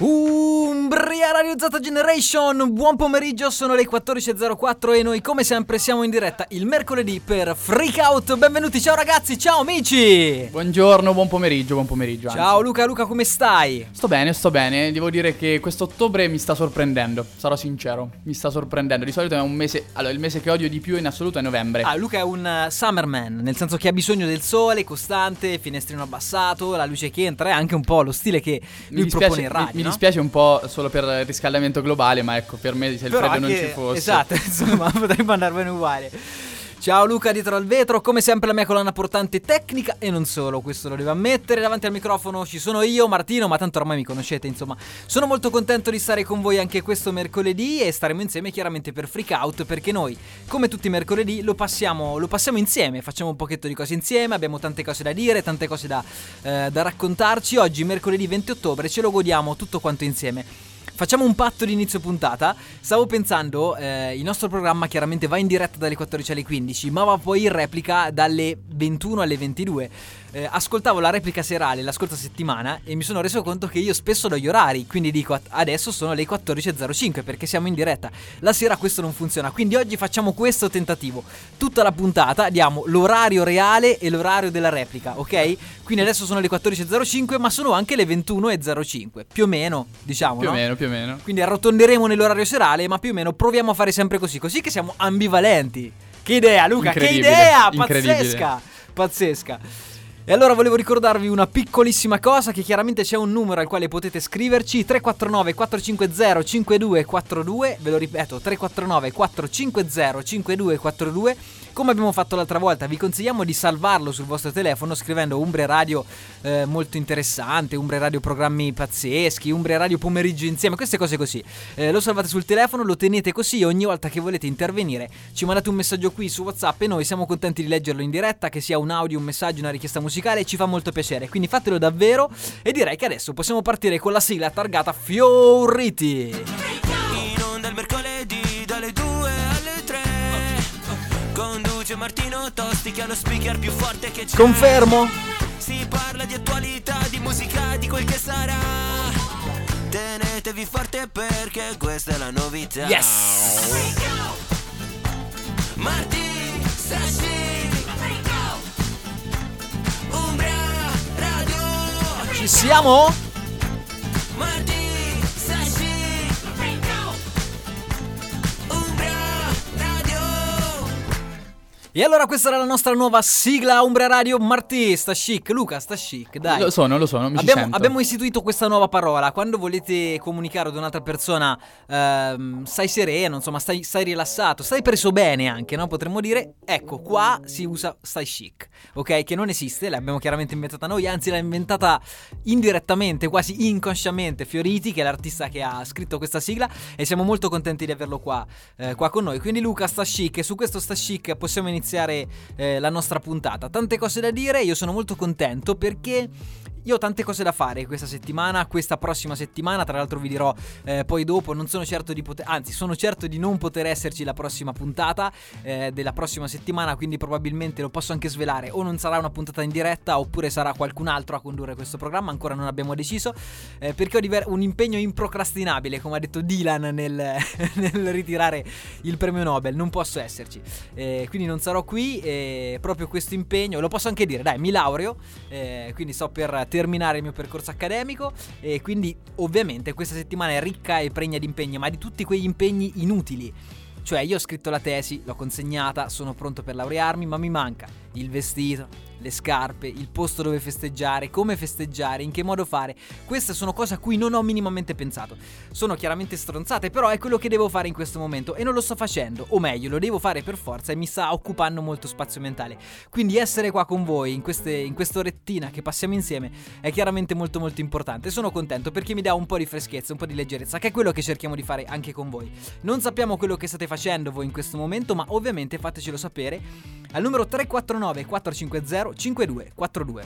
Umbria Radio Z Generation, buon pomeriggio, sono le 14.04 e noi come sempre siamo in diretta il mercoledì per Freak Out. Benvenuti, ciao ragazzi, ciao amici! Buongiorno, buon pomeriggio, buon pomeriggio. anzi. Ciao Luca, Luca come stai? Sto bene, sto bene. Devo dire che questo ottobre mi sta sorprendendo. Sarò sincero, mi sta sorprendendo. Di solito è un mese. Allora, il mese che odio di più in assoluto è novembre. Ah, Luca è un uh, summerman, nel senso che ha bisogno del sole costante, finestrino abbassato, la luce che entra e anche un po' lo stile che lui propone in radio. mi, mi no? dispiace un po' solo per il riscaldamento globale, ma ecco, per me se il Però freddo non ci fosse. Esatto, insomma, potremmo andare bene uguale. Ciao Luca dietro al vetro, come sempre la mia colonna portante tecnica e non solo, questo lo devo ammettere, davanti al microfono ci sono io, Martino, ma tanto ormai mi conoscete, insomma. Sono molto contento di stare con voi anche questo mercoledì e staremo insieme chiaramente per Freak Out perché noi, come tutti i mercoledì, lo passiamo, lo passiamo insieme, facciamo un pochetto di cose insieme, abbiamo tante cose da dire, tante cose da, eh, da raccontarci. Oggi, mercoledì 20 ottobre, ce lo godiamo tutto quanto insieme. Facciamo un patto di inizio puntata. Stavo pensando, eh, il nostro programma chiaramente va in diretta dalle 14 alle 15, ma va poi in replica dalle 21 alle 22. Eh, ascoltavo la replica serale la scorsa settimana e mi sono reso conto che io spesso do gli orari, quindi dico "At- adesso sono le 14.05 perché siamo in diretta. La sera questo non funziona, quindi oggi facciamo questo tentativo. Tutta la puntata diamo l'orario reale e l'orario della replica, ok? Quindi adesso sono le 14.05 ma sono anche le 21.05, più o meno, diciamo. Più o no? meno, più o meno. Quindi arrotonderemo nell'orario serale, ma più o meno proviamo a fare sempre così, così che siamo ambivalenti. Che idea, Luca, che idea! Pazzesca! Pazzesca. E allora volevo ricordarvi una piccolissima cosa che chiaramente c'è un numero al quale potete scriverci 349 450 5242, ve lo ripeto 349 450 5242. Come abbiamo fatto l'altra volta, vi consigliamo di salvarlo sul vostro telefono scrivendo Umbre Radio eh, molto interessante, Umbre Radio programmi pazzeschi, Umbre Radio pomeriggio insieme, queste cose così. Eh, lo salvate sul telefono, lo tenete così ogni volta che volete intervenire ci mandate un messaggio qui su WhatsApp e noi siamo contenti di leggerlo in diretta, che sia un audio, un messaggio, una richiesta musicale, ci fa molto piacere. Quindi fatelo davvero e direi che adesso possiamo partire con la sigla targata Fioriti. Martino Tosti che ha lo speaker più forte che c'è Confermo. Si parla di attualità, di musica, di quel che sarà Tenetevi forte perché questa è la novità Yes! Marti, Sashi Umbria Radio Ci siamo? Marti, E allora questa era la nostra nuova sigla Umbria Radio Martì, sta chic, Luca sta chic, dai. Lo sono, lo sono, mi ci Abbiamo, sento. abbiamo istituito questa nuova parola. Quando volete comunicare ad un'altra persona, ehm, stai sereno, insomma, stai, stai rilassato, stai preso bene anche, no? Potremmo dire, ecco, qua si usa stai chic, ok? Che non esiste, l'abbiamo chiaramente inventata noi, anzi l'ha inventata indirettamente, quasi inconsciamente, Fioriti, che è l'artista che ha scritto questa sigla, e siamo molto contenti di averlo qua, eh, qua con noi. Quindi Luca sta chic, e su questo sta chic possiamo iniziare eh, la nostra puntata. Tante cose da dire, io sono molto contento perché io ho tante cose da fare questa settimana, questa prossima settimana, tra l'altro vi dirò eh, poi dopo, non sono certo di poter, anzi sono certo di non poter esserci la prossima puntata eh, della prossima settimana, quindi probabilmente lo posso anche svelare, o non sarà una puntata in diretta oppure sarà qualcun altro a condurre questo programma, ancora non abbiamo deciso, eh, perché ho diver- un impegno improcrastinabile, come ha detto Dylan nel, nel ritirare il premio Nobel, non posso esserci, Eh, quindi non sarò qui, eh, proprio questo impegno, lo posso anche dire, dai, mi laureo, eh, quindi sto per terminare il mio percorso accademico e quindi ovviamente questa settimana è ricca e pregna di impegni, ma di tutti quegli impegni inutili. Cioè io ho scritto la tesi, l'ho consegnata, sono pronto per laurearmi, ma mi manca il vestito, le scarpe, il posto dove festeggiare, come festeggiare, in che modo fare. Queste sono cose a cui non ho minimamente pensato. Sono chiaramente stronzate, però è quello che devo fare in questo momento e non lo sto facendo, o meglio, lo devo fare per forza e mi sta occupando molto spazio mentale. Quindi essere qua con voi in, queste, in quest'orettina che passiamo insieme è chiaramente molto molto importante. Sono contento perché mi dà un po' di freschezza, un po' di leggerezza, che è quello che cerchiamo di fare anche con voi. Non sappiamo quello che state facendo voi in questo momento, ma ovviamente fatecelo sapere al numero 349 450 5242.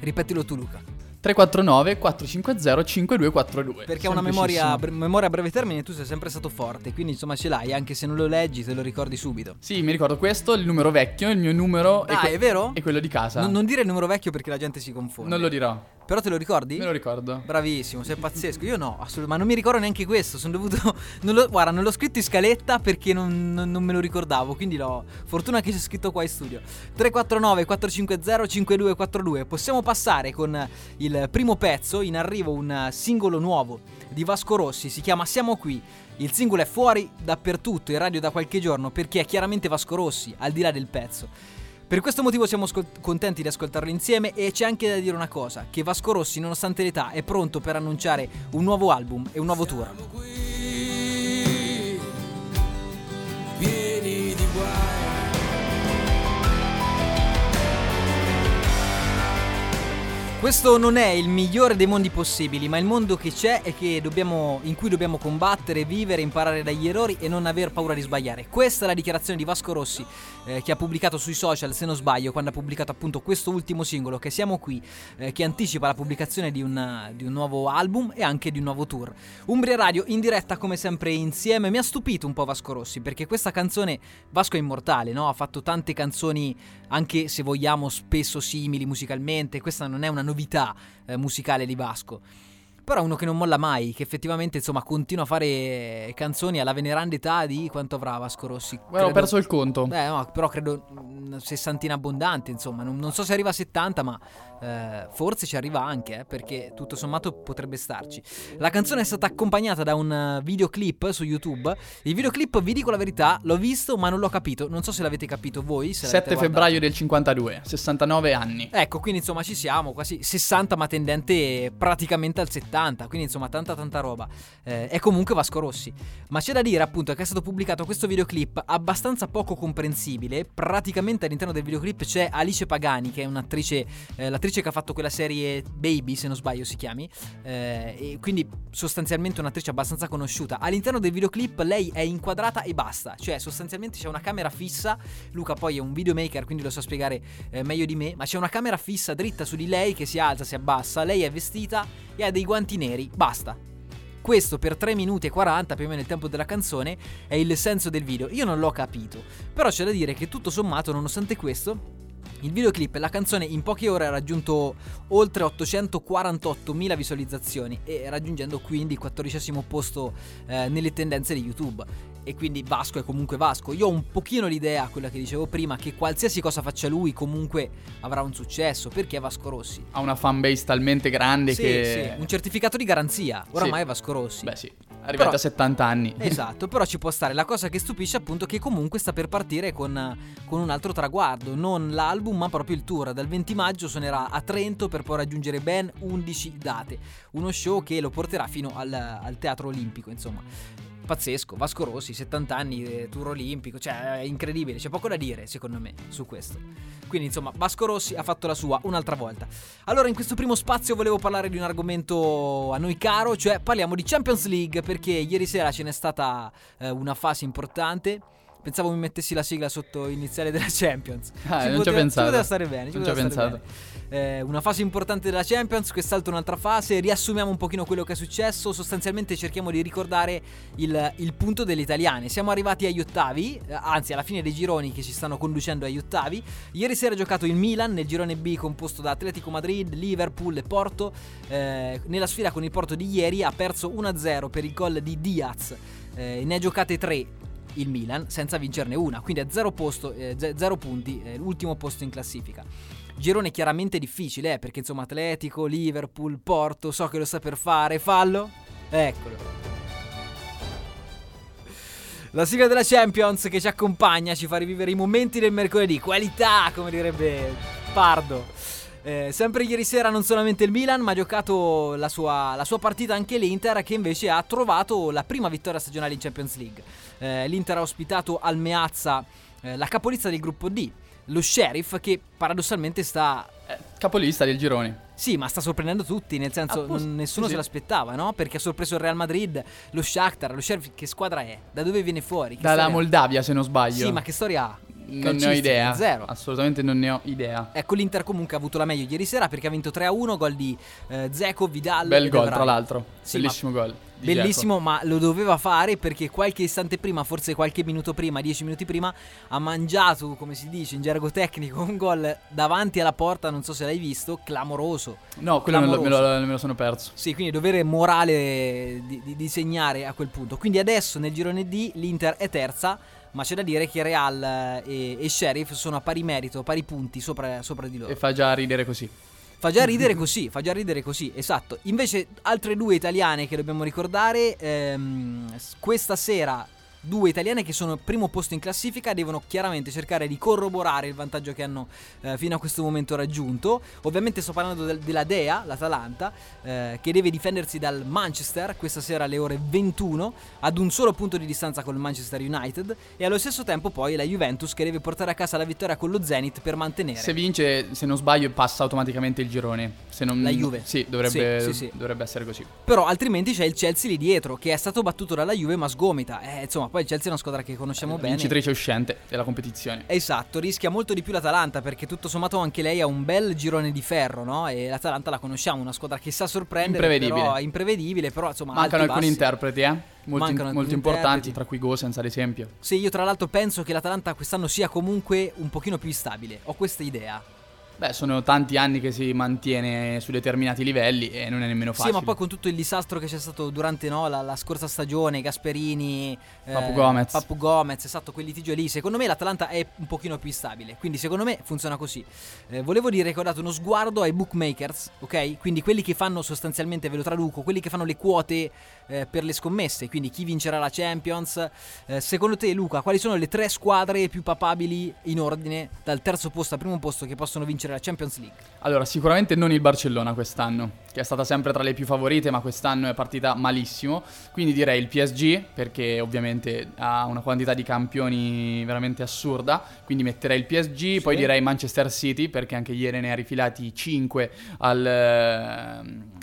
Ripetilo tu Luca. 349 450 5242. Perché ha una memoria, bre- memoria a breve termine tu sei sempre stato forte, quindi insomma ce l'hai, anche se non lo leggi te lo ricordi subito. Sì, mi ricordo questo, il numero vecchio, il mio numero Ah, que- è vero? e quello di casa. Non, non dire il numero vecchio perché la gente si confonde. Non lo dirò. Però te lo ricordi? Me lo ricordo. Bravissimo, sei pazzesco. Io no, assolutamente. Ma non mi ricordo neanche questo. Sono dovuto. non lo- guarda, non l'ho scritto in scaletta perché non, non- non me lo ricordavo. Quindi l'ho. Fortuna che c'è scritto qua in studio. 349 450 5242. Possiamo passare con il primo pezzo. In arrivo un singolo nuovo di Vasco Rossi. Si chiama Siamo qui. Il singolo è fuori dappertutto, in radio da qualche giorno, perché è chiaramente Vasco Rossi, al di là del pezzo. Per questo motivo siamo scol- contenti di ascoltarlo insieme e c'è anche da dire una cosa, che Vasco Rossi nonostante l'età è pronto per annunciare un nuovo album e un nuovo tour. pieni di guai. Questo non è il migliore dei mondi possibili, ma il mondo che c'è e che dobbiamo, in cui dobbiamo combattere, vivere, imparare dagli errori e non aver paura di sbagliare. Questa è la dichiarazione di Vasco Rossi eh, che ha pubblicato sui social, se non sbaglio, quando ha pubblicato appunto questo ultimo singolo, che siamo qui, eh, che anticipa la pubblicazione di un, di un nuovo album e anche di un nuovo tour. Umbria Radio in diretta come sempre insieme. Mi ha stupito un po' Vasco Rossi perché questa canzone, Vasco è immortale, no? Ha fatto tante canzoni anche se vogliamo spesso simili musicalmente, questa non è una novità eh, musicale di Vasco. Però uno che non molla mai, che effettivamente insomma continua a fare canzoni alla veneranda età di quanto avrà Vasco Rossi. Ho Credo- perso il conto. Beh, no, però credo una sessantina abbondante, insomma. Non, non so se arriva a 70, ma eh, forse ci arriva anche, eh, perché tutto sommato potrebbe starci. La canzone è stata accompagnata da un eh, videoclip su YouTube. Il videoclip, vi dico la verità, l'ho visto, ma non l'ho capito. Non so se l'avete capito voi. Se 7 l'avete guardato. febbraio del 52, 69 anni. Ecco, quindi insomma ci siamo, quasi 60 ma tendente praticamente al 70, quindi insomma tanta tanta roba. Eh, è comunque Vasco Rossi. Ma c'è da dire appunto che è stato pubblicato questo videoclip abbastanza poco comprensibile. Praticamente all'interno del videoclip c'è Alice Pagani, che è un'attrice, eh, l'attrice che ha fatto quella serie Baby, se non sbaglio si chiami. Eh, e quindi sostanzialmente un'attrice abbastanza conosciuta. All'interno del videoclip lei è inquadrata e basta, cioè sostanzialmente c'è una camera fissa. Luca poi è un videomaker, quindi lo sa spiegare eh, meglio di me, ma c'è una camera fissa dritta su di lei che si alza, si abbassa, lei è vestita e ha dei guanti neri, basta. Questo per 3 minuti e 40, più o meno il tempo della canzone, è il senso del video. Io non l'ho capito, però c'è da dire che tutto sommato, nonostante questo, il videoclip e la canzone in poche ore ha raggiunto oltre 848.000 visualizzazioni e raggiungendo quindi il quattordicesimo posto eh, nelle tendenze di YouTube. E quindi Vasco è comunque Vasco. Io ho un pochino l'idea, quella che dicevo prima, che qualsiasi cosa faccia lui comunque avrà un successo, perché è Vasco Rossi. Ha una fanbase talmente grande Sì, che... sì, un certificato di garanzia. Oramai Sì. è Vasco Rossi. Beh sì, arrivati Però- a 70 anni. Esatto, però ci può stare. La cosa che stupisce appunto è che comunque sta per partire con, con un altro traguardo, non l'album ma proprio il tour. Dal 20 maggio suonerà a Trento per poi raggiungere ben 11 date. Uno show che lo porterà fino al, al Teatro Olimpico, insomma. Pazzesco, Vasco Rossi, 70 anni, eh, tour olimpico, cioè è incredibile, c'è poco da dire secondo me su questo. Quindi insomma, Vasco Rossi ha fatto la sua un'altra volta. Allora, in questo primo spazio volevo parlare di un argomento a noi caro, cioè parliamo di Champions League, perché ieri sera ce n'è stata eh, una fase importante. Pensavo mi mettessi la sigla sotto iniziale della Champions. Ah, Ci non ci ho poteva- pensato. Ci poteva stare bene. Ci Non ci ho poteva pensato. bene. Eh, una fase importante della Champions, quest'altro un'altra fase. Riassumiamo un pochino quello che è successo. Sostanzialmente cerchiamo di ricordare il, il punto delle italiane. Siamo arrivati agli ottavi, eh, anzi alla fine dei gironi che ci stanno conducendo agli ottavi. Ieri sera ha giocato il Milan nel girone B composto da Atletico Madrid, Liverpool e Porto. Eh, nella sfida con il Porto di ieri ha perso 1-0 per il gol di Diaz. Eh, ne ha giocate 3 il Milan senza vincerne una, quindi a zero, posto, eh, ze- zero punti, eh, l'ultimo posto in classifica. Girone chiaramente difficile, eh, perché insomma Atletico, Liverpool, Porto, so che lo sta per fare, fallo, eccolo. La sigla della Champions che ci accompagna, ci fa rivivere i momenti del mercoledì, qualità, come direbbe Pardo. Eh, sempre ieri sera non solamente il Milan, ma ha giocato la sua, la sua partita anche l'Inter, che invece ha trovato la prima vittoria stagionale in Champions League. Eh, L'Inter ha ospitato al Meazza eh, la capolista del gruppo D, lo Sheriff, che paradossalmente sta Eh, capolista del girone. sì, ma sta sorprendendo tutti, nel senso Apposta, non- nessuno sì, se l'aspettava, no? Perché ha sorpreso il Real Madrid, lo Shakhtar, lo Sheriff, che squadra è? Da dove viene fuori? Che Dalla? Moldavia, se non sbaglio. Sì, ma che storia ha? Non ne ho idea. zero. Assolutamente non ne ho idea. Ecco, l'Inter comunque ha avuto la meglio ieri sera perché ha vinto 3-1, gol di eh, Dzeko, Vidal Bel gol, tra l'altro. Sì, Bellissimo gol. di Bellissimo, ma lo doveva fare perché qualche istante prima, forse qualche minuto prima, 10 minuti prima, ha mangiato, come si dice in gergo tecnico, un gol davanti alla porta, non so se l'hai visto, clamoroso. No, quello me lo, me, Clamoroso. lo, me lo sono perso. Sì, quindi dovere morale di, di- di segnare a quel punto. Quindi adesso nel girone D l'Inter è terza, ma c'è da dire che Real eh, e, e Sheriff sono a pari merito, pari punti sopra, sopra di loro. E fa già ridere così. Fa già ridere così, fa già ridere così, esatto. Invece altre due italiane che dobbiamo ricordare, ehm, questa sera due italiane che sono primo posto in classifica devono chiaramente cercare di corroborare il vantaggio che hanno eh, fino a questo momento raggiunto. Ovviamente sto parlando del- della Dea, l'Atalanta, eh, che deve difendersi dal Manchester questa sera alle ore 21 ad un solo punto di distanza con il Manchester United e allo stesso tempo poi la Juventus che deve portare a casa la vittoria con lo Zenit per mantenere. Se vince, se non sbaglio, passa automaticamente il girone. Se non... La Juve. Sì, dovrebbe, Sì, sì, sì. dovrebbe essere così. Però altrimenti c'è il Chelsea lì dietro che è stato battuto dalla Juve ma sgomita. Eh, insomma, poi il Chelsea è una squadra che conosciamo bene. Vincitrice uscente della competizione. Esatto, rischia molto di più l'Atalanta perché tutto sommato anche lei ha un bel girone di ferro, no? E l'Atalanta la conosciamo, una squadra che sa sorprendere, Imprevedibile. però imprevedibile, però insomma Mancano alcuni bassi. interpreti, eh? Mancano alcuni molto importanti, tra cui Gosens, ad esempio. Sì, io tra l'altro penso che l'Atalanta quest'anno sia comunque un pochino più instabile. Ho questa idea. Beh, sono tanti anni che si mantiene su determinati livelli e non è nemmeno facile. Sì, ma poi con tutto il disastro che c'è stato durante no, la, la scorsa stagione, Gasperini, eh, Papu Gomez. Papu Gomez, esatto, quel litigio lì. Secondo me l'Atalanta è un pochino più stabile. Quindi secondo me funziona così. Eh, volevo dire che ho dato uno sguardo ai bookmakers, ok? Quindi quelli che fanno sostanzialmente, ve lo traduco, quelli che fanno le quote eh, per le scommesse. Quindi chi vincerà la Champions. Eh, secondo te, Luca, quali sono le tre squadre più papabili in ordine dal terzo posto al primo posto che possono vincere la Champions League? Allora, sicuramente non il Barcellona quest'anno, che è stata sempre tra le più favorite, ma quest'anno è partita malissimo. Quindi direi il PSG, perché ovviamente ha una quantità di campioni veramente assurda. Quindi metterei il PSG, poi direi Manchester City, perché anche ieri ne ha rifilati 5 al, eh,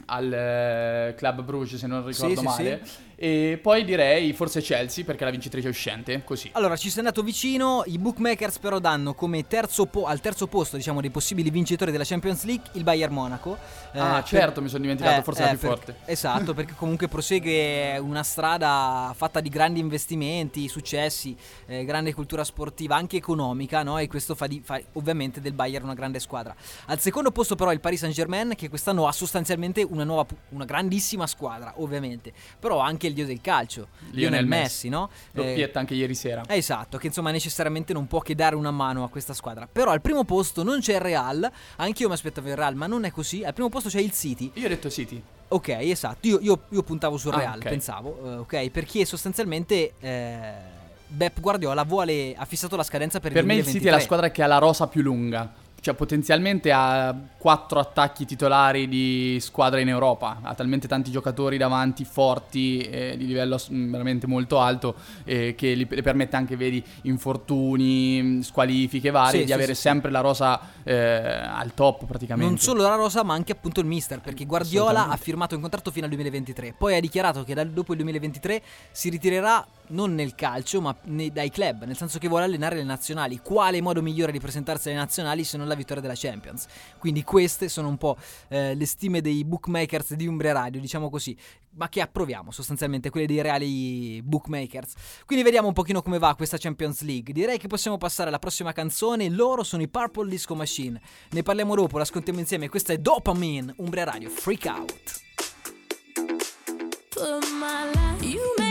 al eh, Club Bruges, se non ricordo Sì, sì, male. E poi direi forse Chelsea, perché è la vincitrice uscente, così. Allora, ci sei andato vicino, i bookmakers però danno come terzo po- al terzo posto, diciamo, dei possibili vincitori della Champions League il Bayern Monaco. Ah, per- certo, mi sono dimenticato, forse la più per- forte. Esatto, perché comunque prosegue una strada fatta di grandi investimenti, successi, eh, grande cultura sportiva, anche economica, no? E questo fa, di- fa ovviamente del Bayern una grande squadra. Al secondo posto però il Paris Saint-Germain, che quest'anno ha sostanzialmente una nuova, una grandissima squadra, ovviamente, però anche il dio del calcio, Lionel, Messi, no? Eh, Doppietta anche ieri sera. eh, Esatto, che insomma necessariamente non può che dare una mano a questa squadra. Però al primo posto non c'è il Real, anch'io mi aspettavo il Real, ma non è così. Al primo posto c'è il City. Io ho detto City. Ok, esatto, io, io- io puntavo sul Ah, Real, ok. pensavo, eh, ok, perché sostanzialmente eh, Pep Guardiola vuole, ha fissato la scadenza per, Per il me il 2023. City è la squadra che ha la rosa più lunga. Cioè, potenzialmente ha quattro attacchi titolari di squadra in Europa. Ha talmente tanti giocatori davanti, forti, eh, di livello mm, veramente molto alto, eh, che le permette anche, vedi, infortuni, mm, squalifiche varie, Sì, di sì, avere sì, sempre la rosa eh, al top praticamente. Non solo la rosa, ma anche appunto il mister, perché Guardiola ha firmato un contratto fino al 2023. Poi ha dichiarato che dal- dopo il 2023 si ritirerà non nel calcio, ma nei- dai club, nel senso che vuole allenare le nazionali. Quale modo migliore di presentarsi alle nazionali se non la vittoria della Champions? Quindi queste sono un po' eh, le stime dei bookmakers di Umbria Radio, diciamo così, ma che approviamo sostanzialmente, quelle dei reali bookmakers. Quindi vediamo un pochino come va questa Champions League. Direi che possiamo passare alla prossima canzone. Loro sono i Purple Disco Machine. Ne parliamo dopo, l'ascoltiamo insieme. Questa è Dopamine, Umbria Radio, Freak Out. Put my life, you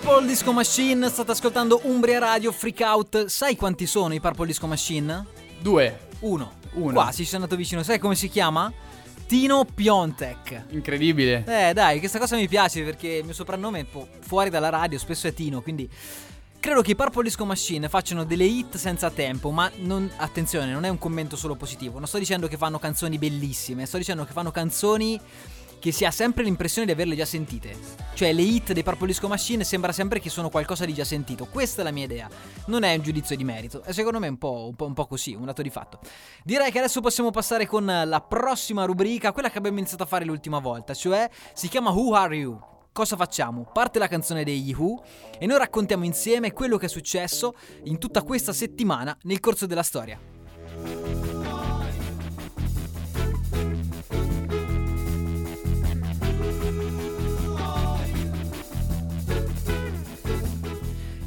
Purple Disco Machine, state ascoltando Umbria Radio, Freak Out. Sai quanti sono i Purple Disco Machine? Due. Uno. Uno. Qua, si sono andato vicino. Sai come si chiama? Tino Piontek. Incredibile. Eh dai, questa cosa mi piace perché il mio soprannome po- fuori dalla radio spesso è Tino, quindi credo che i Purple Disco Machine facciano delle hit senza tempo, ma non, attenzione, non è un commento solo positivo, non sto dicendo che fanno canzoni bellissime, sto dicendo che fanno canzoni che si ha sempre l'impressione di averle già sentite. Cioè le hit dei Purple Disco Machine sembra sempre che sono qualcosa di già sentito. Questa è la mia idea. Non è un giudizio di merito, è secondo me un po', un po', un po' così, un dato di fatto. Direi che adesso possiamo passare con la prossima rubrica, quella che abbiamo iniziato a fare l'ultima volta, cioè si chiama Who Are You? Cosa facciamo? Parte la canzone degli Who e noi raccontiamo insieme quello che è successo in tutta questa settimana nel corso della storia.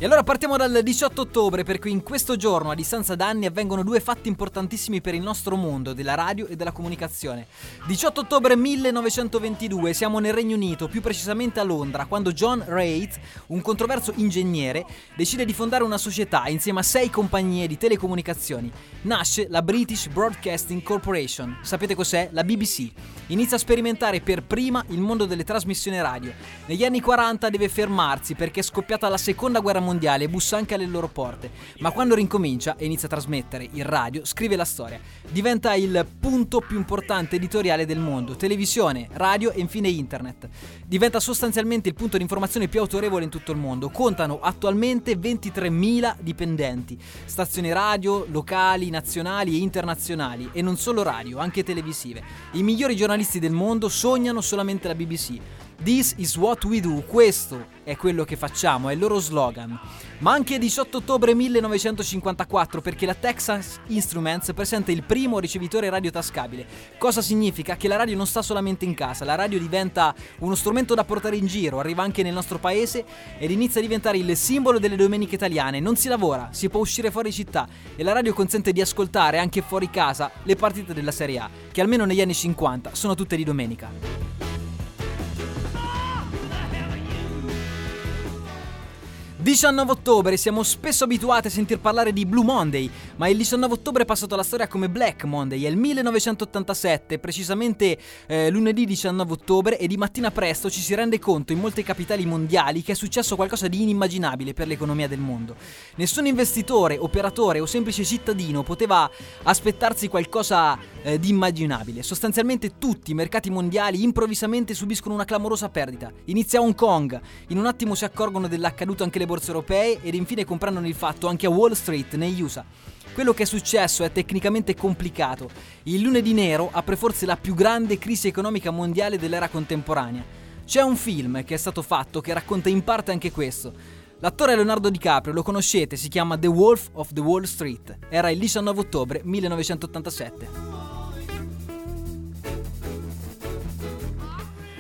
E allora partiamo dal 18 ottobre perché in questo giorno, a distanza d'anni, avvengono due fatti importantissimi per il nostro mondo, della radio e della comunicazione. 18 ottobre 1922, siamo nel Regno Unito, più precisamente a Londra, quando John Reid, un controverso ingegnere, decide di fondare una società insieme a sei compagnie di telecomunicazioni. Nasce la British Broadcasting Corporation. Sapete cos'è? La BBC. Inizia a sperimentare per prima il mondo delle trasmissioni radio. Negli anni 40 deve fermarsi perché è scoppiata la seconda guerra mondiale e bussa anche alle loro porte. Ma quando rincomincia e inizia a trasmettere in radio, scrive la storia. Diventa il punto più importante editoriale del mondo. Televisione, radio e infine internet. Diventa sostanzialmente il punto di informazione più autorevole in tutto il mondo. Contano attualmente 23.000 dipendenti. Stazioni radio, locali, nazionali e internazionali. E non solo radio, anche televisive. I migliori giornalisti del mondo sognano solamente la BBC. This is what we do, questo è quello che facciamo, è il loro slogan. Ma anche 18 ottobre 1954 perché la Texas Instruments presenta il primo ricevitore radio tascabile. Cosa significa? Che la radio non sta solamente in casa, la radio diventa uno strumento da portare in giro, arriva anche nel nostro paese ed inizia a diventare il simbolo delle domeniche italiane. Non si lavora, si può uscire fuori città e la radio consente di ascoltare anche fuori casa le partite della Serie A, che almeno negli anni 50 sono tutte di domenica. 19 ottobre, siamo spesso abituati a sentir parlare di Blue Monday, ma il 19 ottobre è passato alla storia come Black Monday, è il 1987, precisamente eh, lunedì 19 ottobre e di mattina presto ci si rende conto in molte capitali mondiali che è successo qualcosa di inimmaginabile per l'economia del mondo. Nessun investitore, operatore o semplice cittadino poteva aspettarsi qualcosa eh, di immaginabile. Sostanzialmente tutti i mercati mondiali improvvisamente subiscono una clamorosa perdita. Inizia Hong Kong, in un attimo si accorgono dell'accaduto anche le borse europee ed infine comprendono il fatto anche a Wall Street, negli USA. Quello che è successo è tecnicamente complicato. Il lunedì nero apre forse la più grande crisi economica mondiale dell'era contemporanea. C'è un film che è stato fatto che racconta in parte anche questo. L'attore Leonardo DiCaprio, lo conoscete, si chiama The Wolf of the Wall Street. Era il 19 ottobre 1987.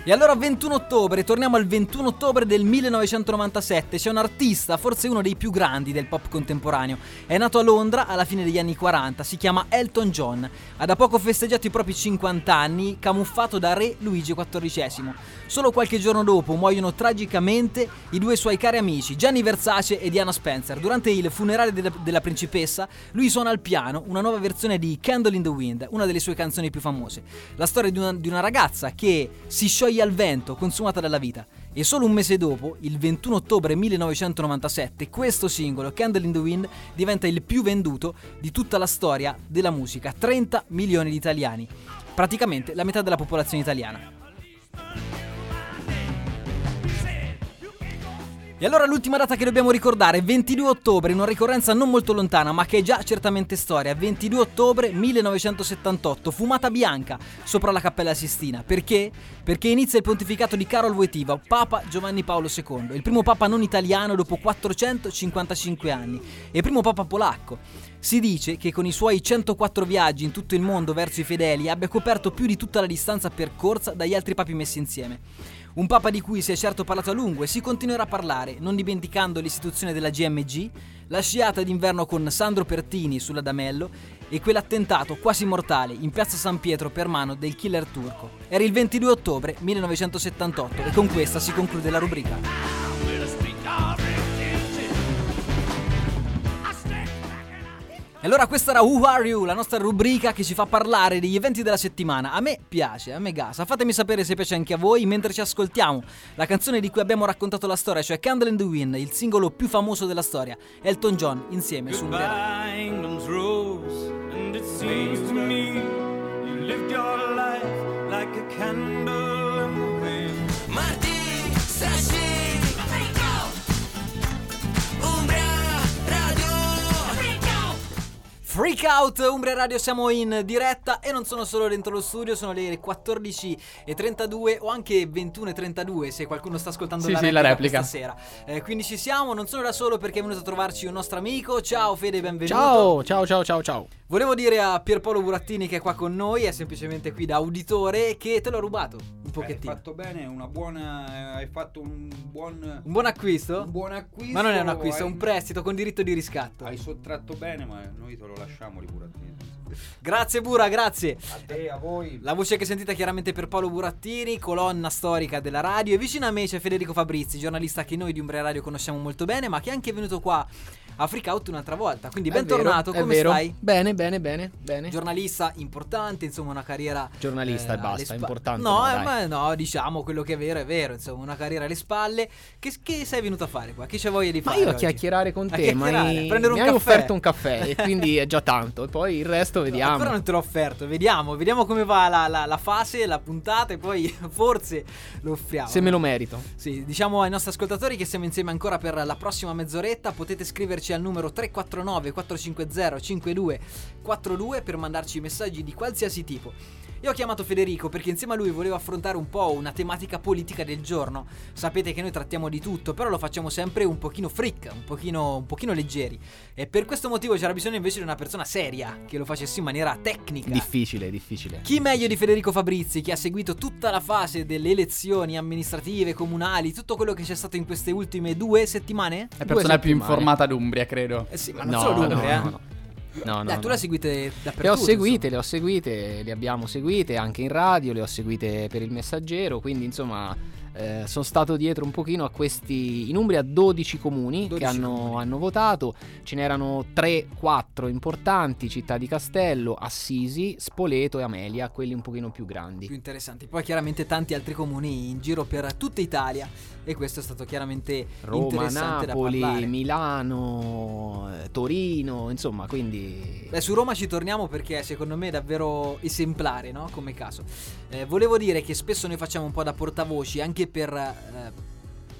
E allora 21 ottobre, torniamo al 21 ottobre del 1997, c'è un artista, forse uno dei più grandi del pop contemporaneo. È nato a Londra alla fine degli anni 40, si chiama Elton John. Ha da poco festeggiato i propri 50 anni, camuffato da re Luigi XIV. Solo qualche giorno dopo muoiono tragicamente i due suoi cari amici, Gianni Versace e Diana Spencer. Durante il funerale della, della principessa, lui suona al piano una nuova versione di Candle in the Wind, una delle sue canzoni più famose. La storia di una, di una ragazza che si scioglie al vento, consumata dalla vita. E solo un mese dopo, il 21 ottobre 1997, questo singolo, Candle in the Wind, diventa il più venduto di tutta la storia della musica. 30 milioni di italiani. Praticamente la metà della popolazione italiana. E allora l'ultima data che dobbiamo ricordare, 22 ottobre, una ricorrenza non molto lontana, ma che è già certamente storia. 22 ottobre 1978, fumata bianca sopra la Cappella Sistina. Perché? Perché inizia il pontificato di Karol Wojtyła, Papa Giovanni Paolo II, il primo papa non italiano dopo 455 anni e primo papa polacco. Si dice che con i suoi 104 viaggi in tutto il mondo verso i fedeli abbia coperto più di tutta la distanza percorsa dagli altri papi messi insieme. Un papa di cui si è certo parlato a lungo e si continuerà a parlare, non dimenticando l'istituzione della GMG, la sciata d'inverno con Sandro Pertini sull'Adamello e quell'attentato quasi mortale in piazza San Pietro per mano del killer turco. Era il 22 ottobre 1978 e con questa si conclude la rubrica. E allora questa era Who Are You, la nostra rubrica che ci fa parlare degli eventi della settimana. A me piace, a me gasa. Fatemi sapere se piace anche a voi mentre ci ascoltiamo la canzone di cui abbiamo raccontato la storia, cioè Candle in the Wind, il singolo più famoso della storia. Elton John insieme su un Freak Out, Umbria Radio, siamo in diretta e non sono solo dentro lo studio, sono le 14.32 o anche 21.32 se qualcuno sta ascoltando Sì, la, sì, replica la replica. questa sera. Eh, quindi ci siamo, non sono da solo perché è venuto a trovarci un nostro amico. Ciao Fede, benvenuto. Ciao, ciao, ciao, ciao, ciao. Volevo dire a Pierpaolo Burattini che è qua con noi, è semplicemente qui da uditore, che te l'ho rubato un Hai pochettino. fatto bene, una buona. Hai fatto un buon. Un buon acquisto? Un buon acquisto. Ma non è un acquisto, è hai- un prestito con diritto di riscatto. Hai sottratto bene, ma noi te lo lasciamo di burattini. Grazie Bura, grazie. A te, a voi. La voce che sentite è chiaramente per Paolo Burattini, colonna storica della radio. E vicino a me c'è Federico Fabrizi, giornalista che noi di Umbria Radio conosciamo molto bene, ma che è anche venuto qua a Freak Out un'altra volta. Quindi bentornato, come vero. stai? Bene, bene, bene, bene. Giornalista importante, insomma, una carriera. Giornalista e alle basta, spa- importante No, no, eh, ma no, diciamo quello che è vero, è vero. Insomma, una carriera alle spalle. Che, che sei venuto a fare qua? Che c'è voglia di Ma fare? io a chiacchierare con te, ma mi hai offerto un caffè e quindi è già tanto. E poi il resto vediamo. Ancora non te l'ho offerto, vediamo, vediamo come va la, la- la fase, la puntata e poi forse lo offriamo. Se me lo merito. Sì, diciamo ai nostri ascoltatori che siamo insieme ancora per la prossima mezz'oretta. Potete scriverci al numero 349 450 5242 per mandarci messaggi di qualsiasi tipo. Io ho chiamato Federico perché insieme a lui volevo affrontare un po' una tematica politica del giorno. Sapete che noi trattiamo di tutto, però lo facciamo sempre un pochino freak, un pochino, un pochino leggeri. E per questo motivo c'era bisogno invece di una persona seria, che lo facesse in maniera tecnica. Difficile, difficile. Chi meglio di Federico Fabrizi, che ha seguito tutta la fase delle elezioni amministrative, comunali, tutto quello che c'è stato in queste ultime due settimane? È Due persona più informata d'Umbria, credo. Eh sì, ma non No, solo no, l'Umbria, no, eh. no. No, no, Dai, tu no. la seguite dappertutto. Le ho seguite, insomma. le ho seguite, le abbiamo seguite anche in radio, le ho seguite per il messaggero, quindi insomma eh, sono stato dietro un pochino a questi, in Umbria 12 comuni 12 che hanno, comuni. hanno votato, ce n'erano 3-4 importanti, Città di Castello, Assisi, Spoleto e Amelia, quelli un pochino più grandi. più interessanti. Poi chiaramente tanti altri comuni in giro per tutta Italia e questo è stato chiaramente Roma, interessante Napoli. Milano, eh, Torino, insomma, quindi... Beh, su Roma ci torniamo perché secondo me è davvero esemplare, no? Come caso. Eh, volevo dire che spesso noi facciamo un po' da portavoci anche per. eh,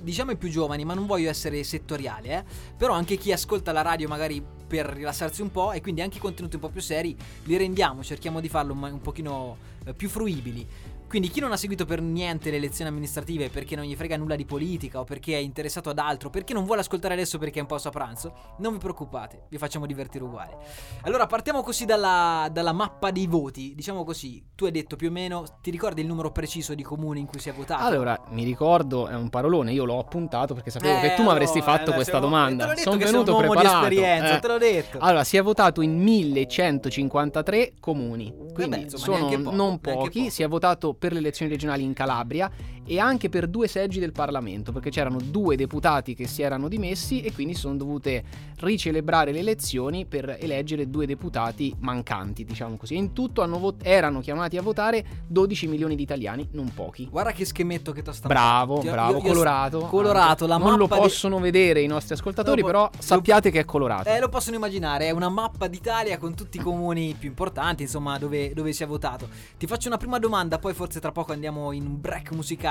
Diciamo i più giovani, ma non voglio essere settoriale, eh. Però anche chi ascolta la radio magari per rilassarsi un po' e quindi anche i contenuti un po' più seri li rendiamo, cerchiamo di farlo un, un pochino eh, più fruibili. Quindi chi non ha seguito per niente le elezioni amministrative perché non gli frega nulla di politica o perché è interessato ad altro, perché non vuole ascoltare adesso perché è un po' a pranzo, non vi preoccupate, vi facciamo divertire uguale. Allora partiamo così dalla, dalla mappa dei voti, diciamo così, tu hai detto più o meno, ti ricordi il numero preciso di comuni in cui si è votato? Allora, mi ricordo, è un parolone, io l'ho appuntato perché sapevo Eh, che tu mi avresti allora, fatto eh, questa domanda. Sono venuto preparato. di esperienza, eh. te l'ho detto. Allora, si è votato in 1153 comuni, quindi beh, insomma, sono non pochi. poco. Si è votato per le elezioni regionali in Calabria e anche per due seggi del Parlamento, perché c'erano due deputati che si erano dimessi e quindi sono dovute ricelebrare le elezioni per eleggere due deputati mancanti, diciamo così. In tutto hanno vot- erano chiamati a votare 12 milioni di italiani, non pochi. Guarda che schemetto che ti ho stampato. Bravo, Ti bravo, io- io- colorato. Colorato, la non lo mappa di- possono vedere i nostri ascoltatori, Lo- però lo- sappiate che è colorato. Eh, lo possono immaginare, è una mappa d'Italia con tutti i comuni più importanti, insomma, dove, dove si è votato. Ti faccio una prima domanda, poi forse tra poco andiamo in un break musicale.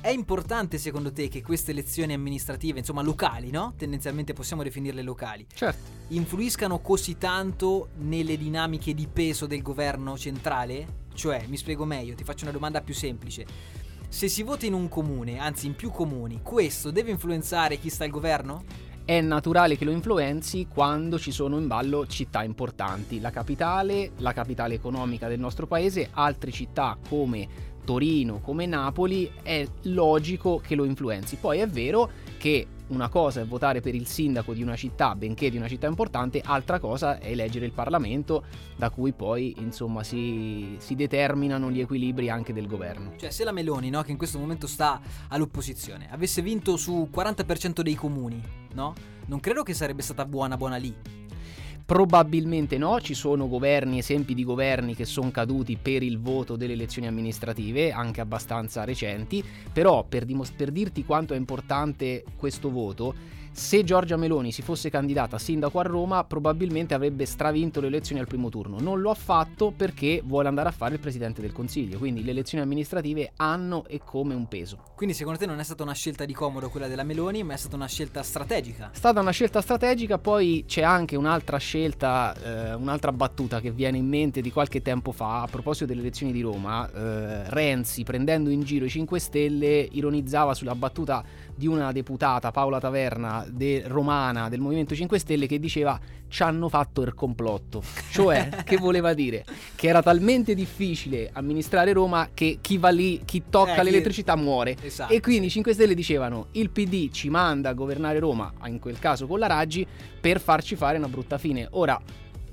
È importante secondo te che queste elezioni amministrative, insomma, locali, no? Tendenzialmente possiamo definirle locali, Certo. influiscano così tanto nelle dinamiche di peso del governo centrale? Cioè, mi spiego meglio, ti faccio una domanda più semplice. Se si vota in un comune, anzi in più comuni, questo deve influenzare chi sta al governo? È naturale che lo influenzi quando ci sono in ballo città importanti. La capitale, la capitale economica del nostro paese, altre città come Torino, come Napoli, è logico che lo influenzi. Poi è vero che una cosa è votare per il sindaco di una città, benché di una città importante, altra cosa è eleggere il Parlamento, da cui poi insomma si, si determinano gli equilibri anche del governo. Cioè, se la Meloni, no, che in questo momento sta all'opposizione, avesse vinto su 40% dei comuni, no? Non credo che sarebbe stata buona buona lì. Probabilmente no, ci sono governi, esempi di governi che sono caduti per il voto delle elezioni amministrative, anche abbastanza recenti, però per, dimos- per dirti quanto è importante questo voto, se Giorgia Meloni si fosse candidata a sindaco a Roma, probabilmente avrebbe stravinto le elezioni al primo turno. Non lo ha fatto perché vuole andare a fare il presidente del Consiglio. Quindi le elezioni amministrative hanno e come un peso. Quindi secondo te non è stata una scelta di comodo quella della Meloni, ma è stata una scelta strategica? È stata una scelta strategica, poi c'è anche un'altra scelta, eh, un'altra battuta che viene in mente di qualche tempo fa a proposito delle elezioni di Roma. Eh, Renzi, prendendo in giro i 5 Stelle, ironizzava sulla battuta di una deputata, Paola Taverna, de- romana del Movimento 5 Stelle, che diceva ci hanno fatto il complotto. Cioè, che voleva dire? Che era talmente difficile amministrare Roma che chi va lì, chi tocca Eh, chi- l'elettricità muore. Esatto, e quindi i sì. 5 Stelle dicevano il PD ci manda a governare Roma, in quel caso con la Raggi, per farci fare una brutta fine. Ora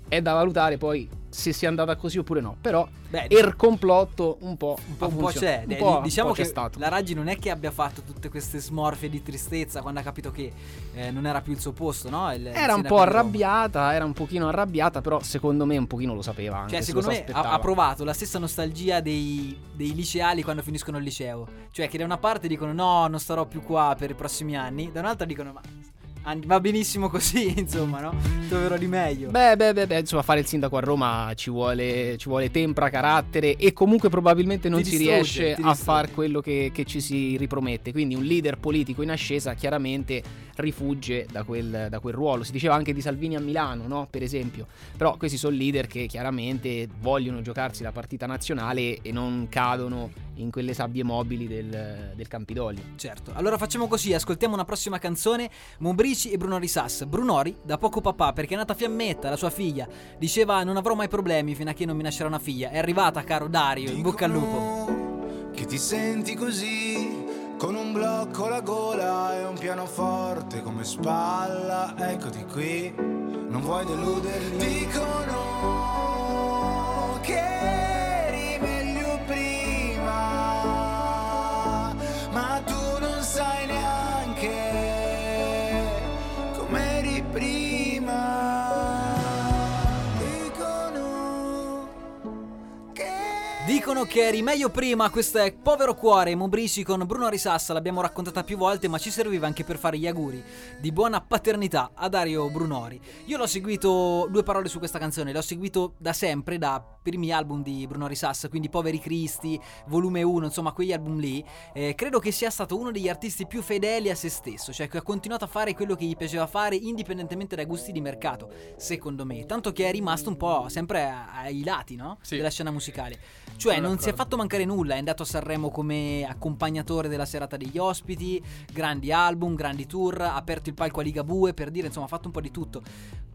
è da valutare poi se sia andata così oppure no. Però Beh, il complotto un po', un po', un po' c'è. Un po', diciamo po' che c'è stato. la Raggi non è che abbia fatto tutte queste smorfie di tristezza quando ha capito che eh, non era più il suo posto, no? Il- il Era un po' arrabbiata, era un pochino arrabbiata, però secondo me un pochino lo sapeva anche. Cioè, se secondo me ha, ha provato la stessa nostalgia dei, dei liceali quando finiscono il liceo. Cioè, che da una parte dicono no, non starò più qua per i prossimi anni, da un'altra dicono ma va benissimo così, insomma, no? Troverò di meglio. Beh, beh, beh, beh, insomma, fare il sindaco a Roma ci vuole, ci vuole tempra, carattere e comunque probabilmente non si riesce a fare quello che, che ci si ripromette. Quindi un leader politico in ascesa chiaramente rifugge da quel, da quel ruolo. Si diceva anche di Salvini a Milano, no? Per esempio. Però questi sono leader che chiaramente vogliono giocarsi la partita nazionale e non cadono in quelle sabbie mobili del, del Campidoglio. Certo. Allora facciamo così, ascoltiamo una prossima canzone, Mombrici e Brunori Sass. Brunori, da poco papà, perché è nata Fiammetta, la sua figlia. Diceva non avrò mai problemi fino a che non mi nascerà una figlia. È arrivata, caro Dario, in bocca al lupo. Che ti senti così, con un blocco alla gola e un pianoforte come spalla, eccoti qui, non vuoi deluderli. Dicono che Dicono che eri meglio prima, questo è Povero Cuore, Mombrici con Bruno Risassa, l'abbiamo raccontata più volte, ma ci serviva anche per fare gli auguri di buona paternità a Dario Brunori. Io l'ho seguito, due parole su questa canzone, l'ho seguito da sempre, da primi album di Bruno Risassa, quindi Poveri Cristi, volume 1, insomma quegli album lì. Eh, credo che sia stato uno degli artisti più fedeli a se stesso, cioè che ha continuato a fare quello che gli piaceva fare indipendentemente dai gusti di mercato, secondo me. Tanto che è rimasto un po' sempre ai lati, no? Sì. Della scena musicale. Cioè, Sono non si è fatto mancare nulla. È andato a Sanremo come accompagnatore della serata degli ospiti, grandi album, grandi tour, ha aperto il palco a Ligabue per dire, insomma, ha fatto un po' di tutto.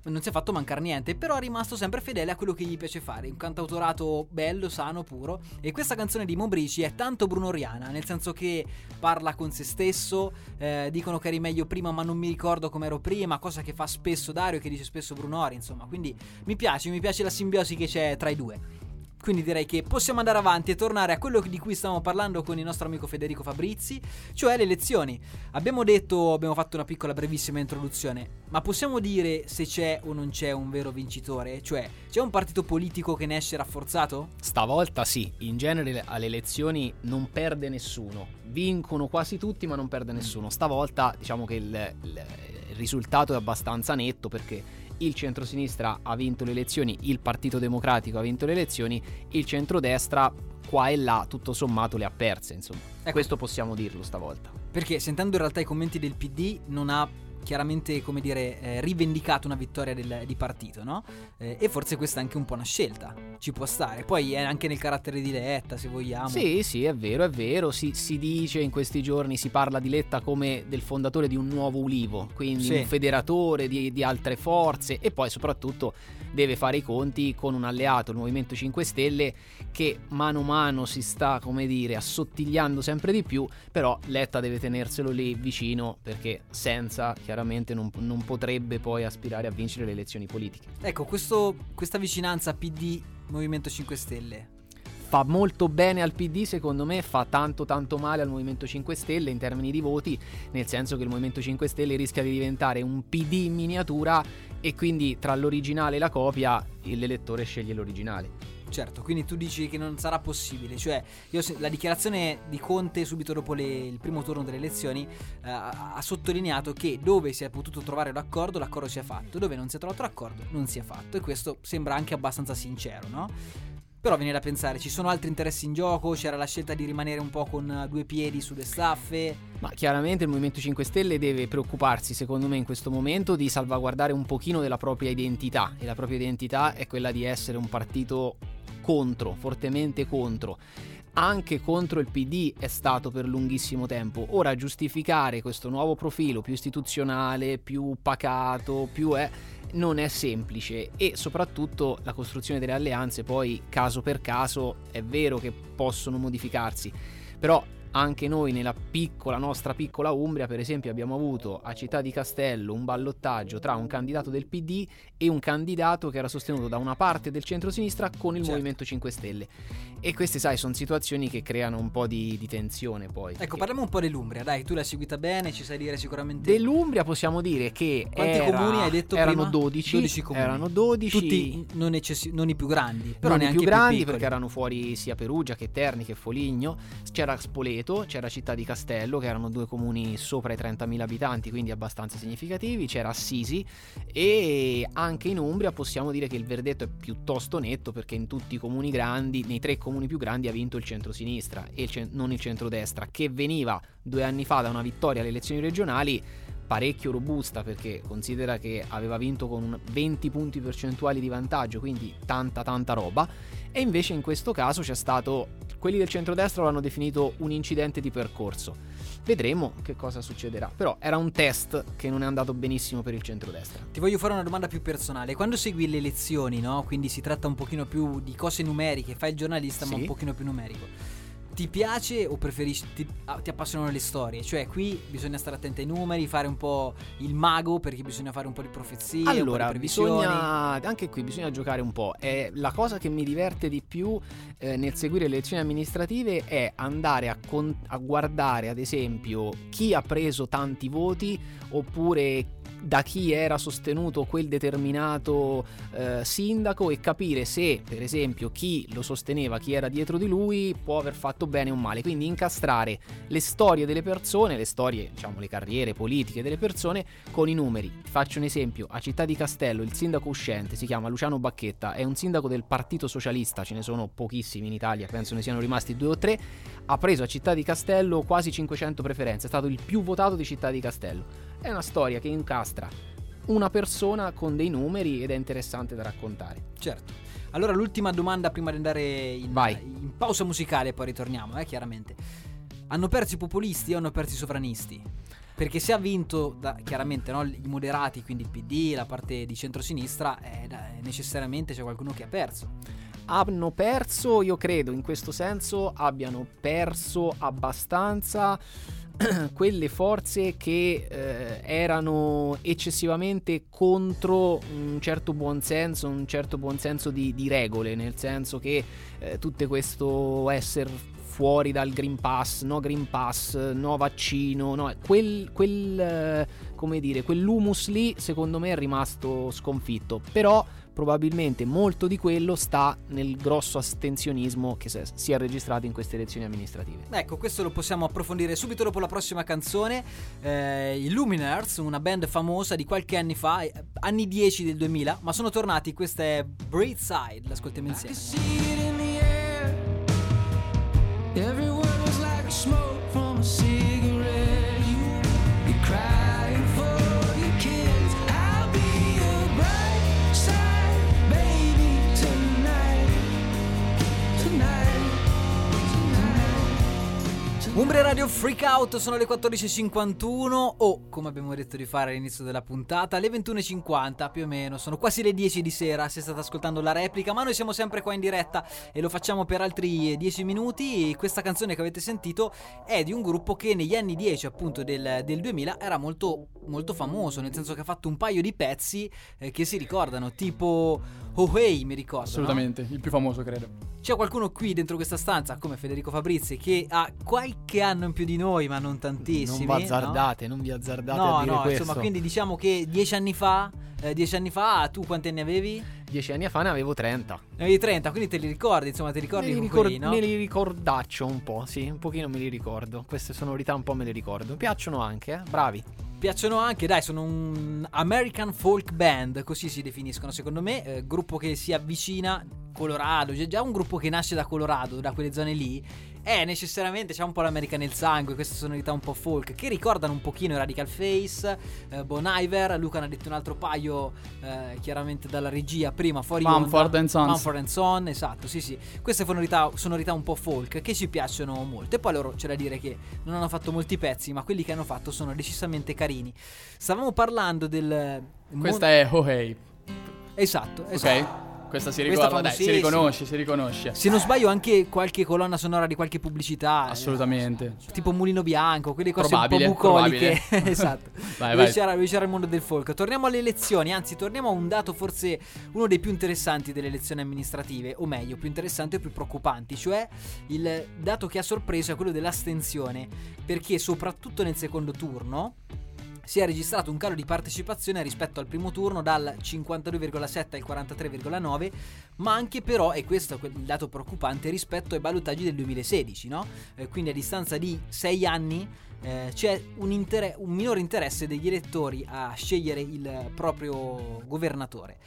Non si è fatto mancare niente, però è rimasto sempre fedele a quello che gli piace fare. Un cantautorato bello, sano, puro. E questa canzone di Mombrici è tanto brunoriana, nel senso che parla con se stesso. eh, dicono che eri meglio prima, ma non mi ricordo com'ero prima, cosa che fa spesso Dario che dice spesso Brunori, insomma. Quindi mi piace, mi piace la simbiosi che c'è tra i due. Quindi direi che possiamo andare avanti e tornare a quello di cui stavamo parlando con il nostro amico Federico Fabrizi, cioè le elezioni. Abbiamo detto, abbiamo fatto una piccola brevissima introduzione, ma possiamo dire se c'è o non c'è un vero vincitore? Cioè, c'è un partito politico che ne esce rafforzato? Stavolta sì, in genere alle elezioni non perde nessuno. Vincono quasi tutti, ma non perde nessuno. Stavolta diciamo che il, il- il risultato è abbastanza netto perché il centrosinistra ha vinto le elezioni, il Partito Democratico ha vinto le elezioni, il centrodestra qua e là tutto sommato le ha perse, insomma. Ecco. Questo possiamo dirlo stavolta. Perché sentendo in realtà i commenti del PD non ha chiaramente, come dire, eh, rivendicato una vittoria del- di partito, no? Eh, e forse questa è anche un po' una scelta, ci può stare. Poi è anche nel carattere di Letta, se vogliamo. Sì, sì, è vero, è vero. Si, si dice in questi giorni, si parla di Letta come del fondatore di un nuovo Ulivo, quindi Sì. un federatore di, di altre forze e poi soprattutto deve fare i conti con un alleato, il Movimento 5 Stelle, che mano a mano si sta, come dire, assottigliando sempre di più, però Letta deve tenerselo lì vicino perché senza chiaramente non, non potrebbe poi aspirare a vincere le elezioni politiche. Ecco, questo- questa vicinanza PD Movimento 5 Stelle. fa molto bene al PD, secondo me fa tanto tanto male al Movimento 5 Stelle in termini di voti, nel senso che il Movimento 5 Stelle rischia di diventare un PD in miniatura e quindi tra l'originale e la copia l'elettore sceglie l'originale. Certo, quindi tu dici che non sarà possibile, cioè io la dichiarazione di Conte subito dopo le- il primo turno delle elezioni eh, ha sottolineato che dove si è potuto trovare l'accordo, l'accordo si è fatto, dove non si è trovato l'accordo, non si è fatto e questo sembra anche abbastanza sincero, no? Però viene da pensare, ci sono altri interessi in gioco, c'era la scelta di rimanere un po' con due piedi sulle staffe, Ma chiaramente il Movimento 5 Stelle deve preoccuparsi, secondo me, in questo momento di salvaguardare un pochino della propria identità. E la propria identità è quella di essere un partito contro, fortemente contro. Anche contro il PD è stato per lunghissimo tempo. Ora giustificare questo nuovo profilo più istituzionale, più pacato, più è non è semplice e soprattutto la costruzione delle alleanze poi caso per caso è vero che possono modificarsi, però anche noi nella piccola nostra piccola Umbria, per esempio, abbiamo avuto a Città di Castello un ballottaggio tra un candidato del PD e un candidato che era sostenuto da una parte del centro-sinistra con il Certo. Movimento 5 Stelle. E queste, sai, sono situazioni che creano un po' di, di tensione poi. Ecco, parliamo un po' dell'Umbria, dai, tu l'hai seguita bene, ci sai dire sicuramente Dell'Umbria possiamo dire che quanti era- comuni hai detto erano prima? 12, 12 comuni. erano 12 Tutti non, eccessi- non i più grandi, però non i neanche più grandi piccoli. perché erano fuori sia Perugia che Terni che Foligno. C'era Spoleto, c'era Città di Castello che erano due comuni sopra i 30.000 abitanti, quindi abbastanza significativi. C'era Assisi e anche in Umbria possiamo dire che il verdetto è piuttosto netto perché in tutti i comuni grandi, nei tre comuni più grandi ha vinto il centro-sinistra e il cen- non il centrodestra che veniva due anni fa da una vittoria alle elezioni regionali parecchio robusta perché considera che aveva vinto con un 20 punti percentuali di vantaggio, quindi tanta tanta roba. E invece in questo caso c'è stato, quelli del centrodestra l'hanno definito un incidente di percorso. Vedremo che cosa succederà. Però era un test che non è andato benissimo per il centrodestra. Ti voglio fare una domanda più personale. Quando segui le elezioni, no? Quindi si tratta un pochino più di cose numeriche, fai il giornalista ma Sì. un pochino più numerico. Ti piace o preferisci, ti, ah, ti appassionano le storie? Cioè qui bisogna stare attenti ai numeri, fare un po' il mago perché bisogna fare un po' di profezie, un po' Allora, di bisogna, anche qui bisogna giocare un po'. Eh, la cosa che mi diverte di più eh, nel seguire le elezioni amministrative è andare a, con- a guardare, ad esempio, chi ha preso tanti voti oppure da chi era sostenuto quel determinato eh, sindaco e capire se, per esempio, chi lo sosteneva, chi era dietro di lui, può aver fatto bene o male. Quindi incastrare le storie delle persone, le storie, diciamo, le carriere politiche delle persone con i numeri. Faccio un esempio, a Città di Castello il sindaco uscente si chiama Luciano Bacchetta, è un sindaco del Partito Socialista, ce ne sono pochissimi in Italia, penso ne siano rimasti due o tre, ha preso a Città di Castello quasi 500 preferenze, è stato il più votato di Città di Castello. È una storia che incastra una persona con dei numeri ed è interessante da raccontare. Certo. Allora l'ultima domanda prima di andare in, in pausa musicale, poi ritorniamo, eh, chiaramente. Hanno perso i populisti o hanno perso i sovranisti? Perché se ha vinto da- chiaramente no, i moderati, quindi il PD, la parte di centrosinistra, eh, necessariamente c'è qualcuno che ha perso. hanno perso, io credo in questo senso abbiano perso abbastanza quelle forze che eh, erano eccessivamente contro un certo buonsenso, un certo buonsenso di, di regole, nel senso che eh, tutte questo essere fuori dal Green Pass, no Green Pass, no vaccino, no, quel, quel eh, come dire, quell'humus lì secondo me è rimasto sconfitto, però probabilmente molto di quello sta nel grosso astensionismo che si è registrato in queste elezioni amministrative. Ecco, questo lo possiamo approfondire subito dopo la prossima canzone. Eh, I Luminars, una band famosa di qualche anni fa, eh, anni 10 del 2000, ma sono tornati. Questa è Breathside, l'ascoltiamo insieme. See Umbria Radio Freak Out, sono le 14.51 o, come abbiamo detto di fare all'inizio della puntata, le 21.50 più o meno. Sono quasi le 10 di sera se state ascoltando la replica, ma noi siamo sempre qua in diretta e lo facciamo per altri 10 minuti. Questa canzone che avete sentito è di un gruppo che negli anni 10 appunto del, del 2000 era molto, molto famoso, nel senso che ha fatto un paio di pezzi eh, che si ricordano, tipo Oh Hey mi ricordo. no? Assolutamente, il più famoso credo. C'è qualcuno qui dentro questa stanza, come Federico Fabrizi, che ha qualche qualche anno in più di noi, ma non tantissimi. Non no? vi azzardate, non vi azzardate No, no, questo. insomma, quindi diciamo che dieci anni fa, eh, dieci anni fa, tu quanti anni avevi? Dieci anni fa ne avevo 30. Ne avevi 30, quindi te li ricordi, insomma, ti ricordi me, li ricor- quelli, no? me li ricordaccio un po', sì, un pochino me li ricordo. Queste sonorità un po' me le ricordo. Piacciono anche, eh? bravi. Piacciono anche, dai, sono un American folk band, così si definiscono secondo me, eh, gruppo che si avvicina Colorado, già- già un gruppo che nasce da Colorado, da quelle zone lì, è necessariamente c'è un po' l'America nel sangue, queste sonorità un po' folk che ricordano un pochino i Radical Face, eh, Bon Iver, Luca ne ha detto un altro paio eh, chiaramente dalla regia prima fuori Mumford onda. and Sons. Mumford and Son, esatto, sì sì. Queste sonorità, sonorità un po' folk che ci piacciono molto e poi loro c'è da dire che non hanno fatto molti pezzi, ma quelli che hanno fatto sono decisamente carini. Stavamo parlando del Questa è Oh Hey. Esatto, esatto. Ok? Questa si Questa ricorda, dai, si riconosce, si riconosce. Se non sbaglio anche qualche colonna sonora di qualche pubblicità. eh, Assolutamente. Tipo Mulino Bianco, quelle cose Probabile, un po' bucoliche. esatto. Vai, dove, vai. C'era, dove c'era il mondo del folk. Torniamo alle elezioni, anzi, torniamo a un dato forse uno dei più interessanti delle elezioni amministrative, o meglio, più interessante e più preoccupanti, cioè il dato che ha sorpreso è quello dell'astensione, perché soprattutto nel secondo turno si è registrato un calo di partecipazione rispetto al primo turno dal 52,7 al 43,9, ma anche però, e questo è il dato preoccupante, rispetto ai ballottaggi del 2016, no? Eh, quindi a distanza di 6 anni eh, c'è un, inter- un minore interesse degli elettori a scegliere il proprio governatore.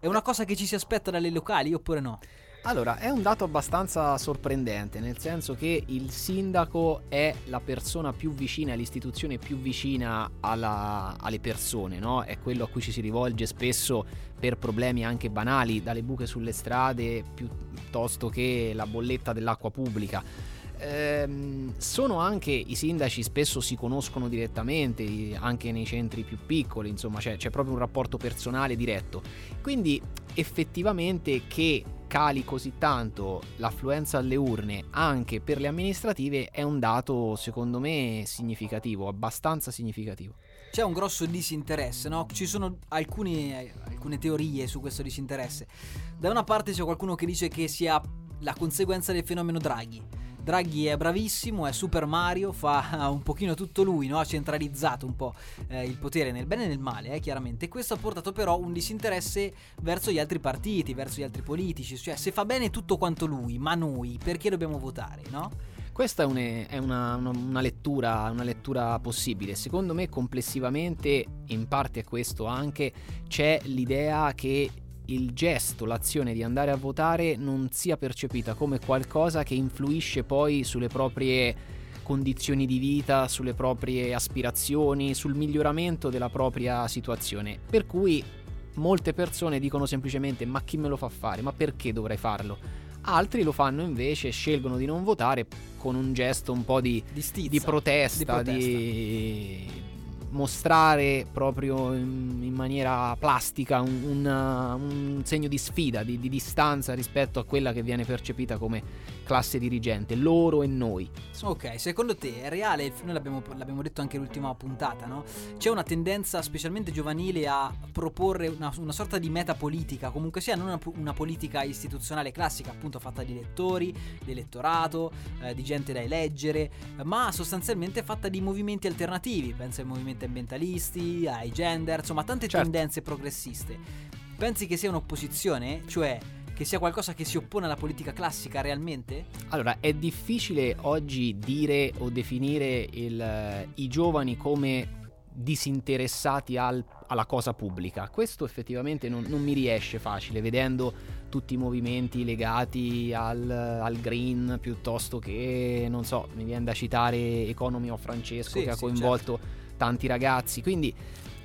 È una cosa che ci si aspetta dalle locali oppure no? Allora, è un dato abbastanza sorprendente, nel senso che il sindaco è la persona più vicina, l'istituzione più vicina alla- alle persone, no? È quello a cui ci si rivolge spesso per problemi anche banali, dalle buche sulle strade piuttosto che la bolletta dell'acqua pubblica. Ehm, sono anche i sindaci spesso si conoscono direttamente anche nei centri più piccoli insomma c'è, c'è proprio un rapporto personale diretto quindi effettivamente che cali così tanto l'affluenza alle urne anche per le amministrative è un dato secondo me significativo abbastanza significativo C'è un grosso disinteresse, no? Ci sono alcuni- alcune teorie su questo disinteresse. Da una parte c'è qualcuno che dice che sia la conseguenza del fenomeno Draghi. Draghi è bravissimo, è Super Mario, fa un pochino tutto lui, no? ha centralizzato un po' eh, il potere nel bene e nel male, eh, chiaramente. Questo ha portato però un disinteresse verso gli altri partiti, verso gli altri politici, cioè se fa bene tutto quanto lui, ma noi perché dobbiamo votare, no? Questa è, un- è una, una- una lettura, una lettura possibile. Secondo me, complessivamente, in parte è questo anche, c'è l'idea che il gesto, l'azione di andare a votare non sia percepita come qualcosa che influisce poi sulle proprie condizioni di vita, sulle proprie aspirazioni, sul miglioramento della propria situazione. Per cui molte persone dicono semplicemente ma chi me lo fa fare? Ma perché dovrei farlo? Altri lo fanno invece, scelgono di non votare con un gesto un po' di, Di stizza, di protesta, di protesta. di mostrare proprio in, in maniera plastica un, una- un segno di sfida, di, di distanza rispetto a quella che viene percepita come classe dirigente, loro e noi. Ok, secondo te è reale, noi l'abbiamo, l'abbiamo detto anche l'ultima puntata, no? C'è una tendenza, specialmente giovanile, a proporre una, una sorta di meta politica, comunque sia non una, una politica istituzionale classica, appunto fatta di elettori, di elettorato, eh, di gente da eleggere, ma sostanzialmente fatta di movimenti alternativi, penso ai movimenti ambientalisti, ai gender, insomma tante Certo. tendenze progressiste. Pensi che sia un'opposizione? Cioè che sia qualcosa che si oppone alla politica classica realmente? Allora, è difficile oggi dire o definire il- i giovani come disinteressati al- alla cosa pubblica. Questo effettivamente non, non mi riesce facile, vedendo tutti i movimenti legati al, al green piuttosto che, non so, mi viene da citare Economy of Francesco Sì, che ha sì, coinvolto tanti ragazzi. Quindi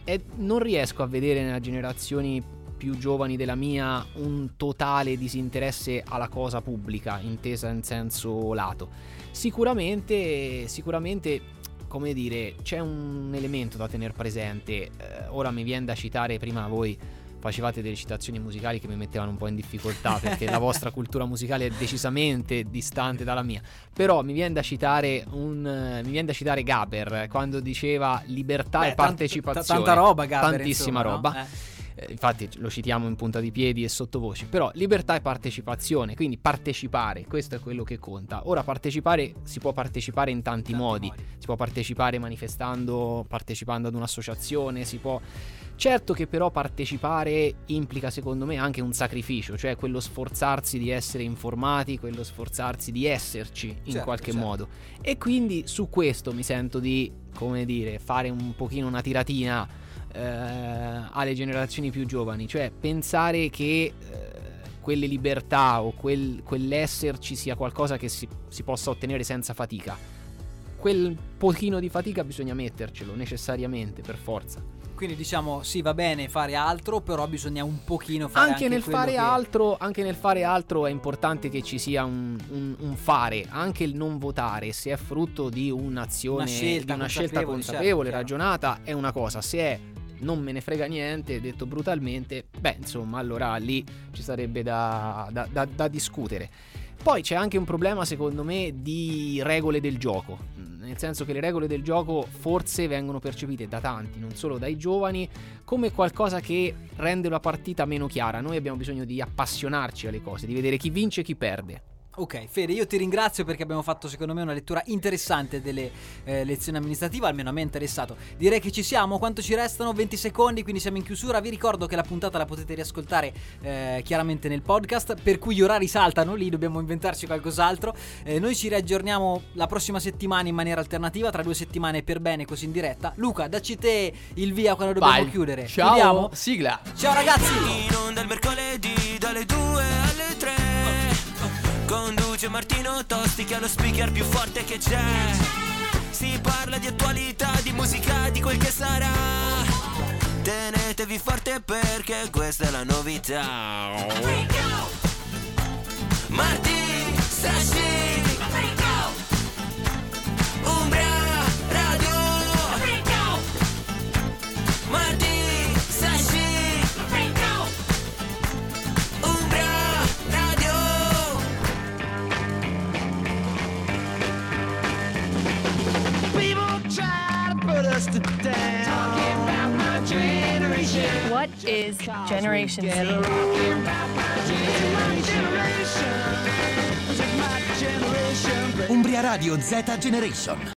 è- non riesco a vedere nelle generazioni più giovani della mia un totale disinteresse alla cosa pubblica, intesa in senso lato. Sicuramente, sicuramente, come dire, c'è un elemento da tenere presente. Eh, ora mi viene da citare, prima voi facevate delle citazioni musicali che mi mettevano un po' in difficoltà perché la vostra cultura musicale è decisamente distante dalla mia. Però mi viene da citare un eh, mi viene da citare Gaber quando diceva libertà Beh, e partecipazione. t- tanta roba, Gaber, Tantissima insomma, no? roba. Eh. Eh, infatti lo citiamo in punta di piedi e sottovoce, però libertà e partecipazione, quindi partecipare, questo è quello che conta. Ora partecipare si può partecipare in tanti, modi. si può partecipare manifestando, partecipando ad un'associazione, si può... Certo che però partecipare implica secondo me anche un sacrificio, cioè quello sforzarsi di essere informati, quello sforzarsi di esserci in Certo, qualche certo. modo. E quindi su questo mi sento di, come dire, fare un pochino una tiratina eh, alle generazioni più giovani, cioè pensare che eh, quelle libertà o quel- quell'esserci sia qualcosa che si, si possa ottenere senza fatica. Quel pochino di fatica bisogna mettercelo necessariamente, per forza. Quindi diciamo sì va bene fare altro, però bisogna un pochino fare Anche, anche, nel fare che- altro, anche nel fare altro è importante che ci sia un, un- un fare, anche il non votare, se è frutto di un'azione, Una scelta di una scelta consapevole, certo, consapevole, chiaro. ragionata, è una cosa, se è non me ne frega niente, detto brutalmente, beh insomma allora lì ci sarebbe da, da- da- da discutere. Poi c'è anche un problema secondo me di regole del gioco, nel senso che le regole del gioco forse vengono percepite da tanti, non solo dai giovani, come qualcosa che rende la partita meno chiara. Noi abbiamo bisogno di appassionarci alle cose, di vedere chi vince e chi perde. Ok, Fede, io ti ringrazio perché abbiamo fatto secondo me una lettura interessante delle eh, lezioni amministrative, almeno a me è interessato. Direi che ci siamo, quanto ci restano? 20 secondi, quindi siamo in chiusura. Vi ricordo che la puntata la potete riascoltare eh, chiaramente nel podcast, per cui gli orari saltano, lì dobbiamo inventarci qualcos'altro. Eh, noi ci riaggiorniamo la prossima settimana in maniera alternativa, tra due settimane per bene, così in diretta. Luca, dacci te il via quando dobbiamo Vai. chiudere. Ciao. Chiudiamo? Sigla. Ciao ragazzi! Conduce Martino Tosti che è lo speaker più forte che c'è. Si parla di attualità, di musica, di quel che sarà. Tenetevi forte perché questa è la novità. Marti, Sashi try to put us to down. Talking about my generation. What is Generation Z? Talking about my generation. This is my generation. Umbria Radio Z Generation.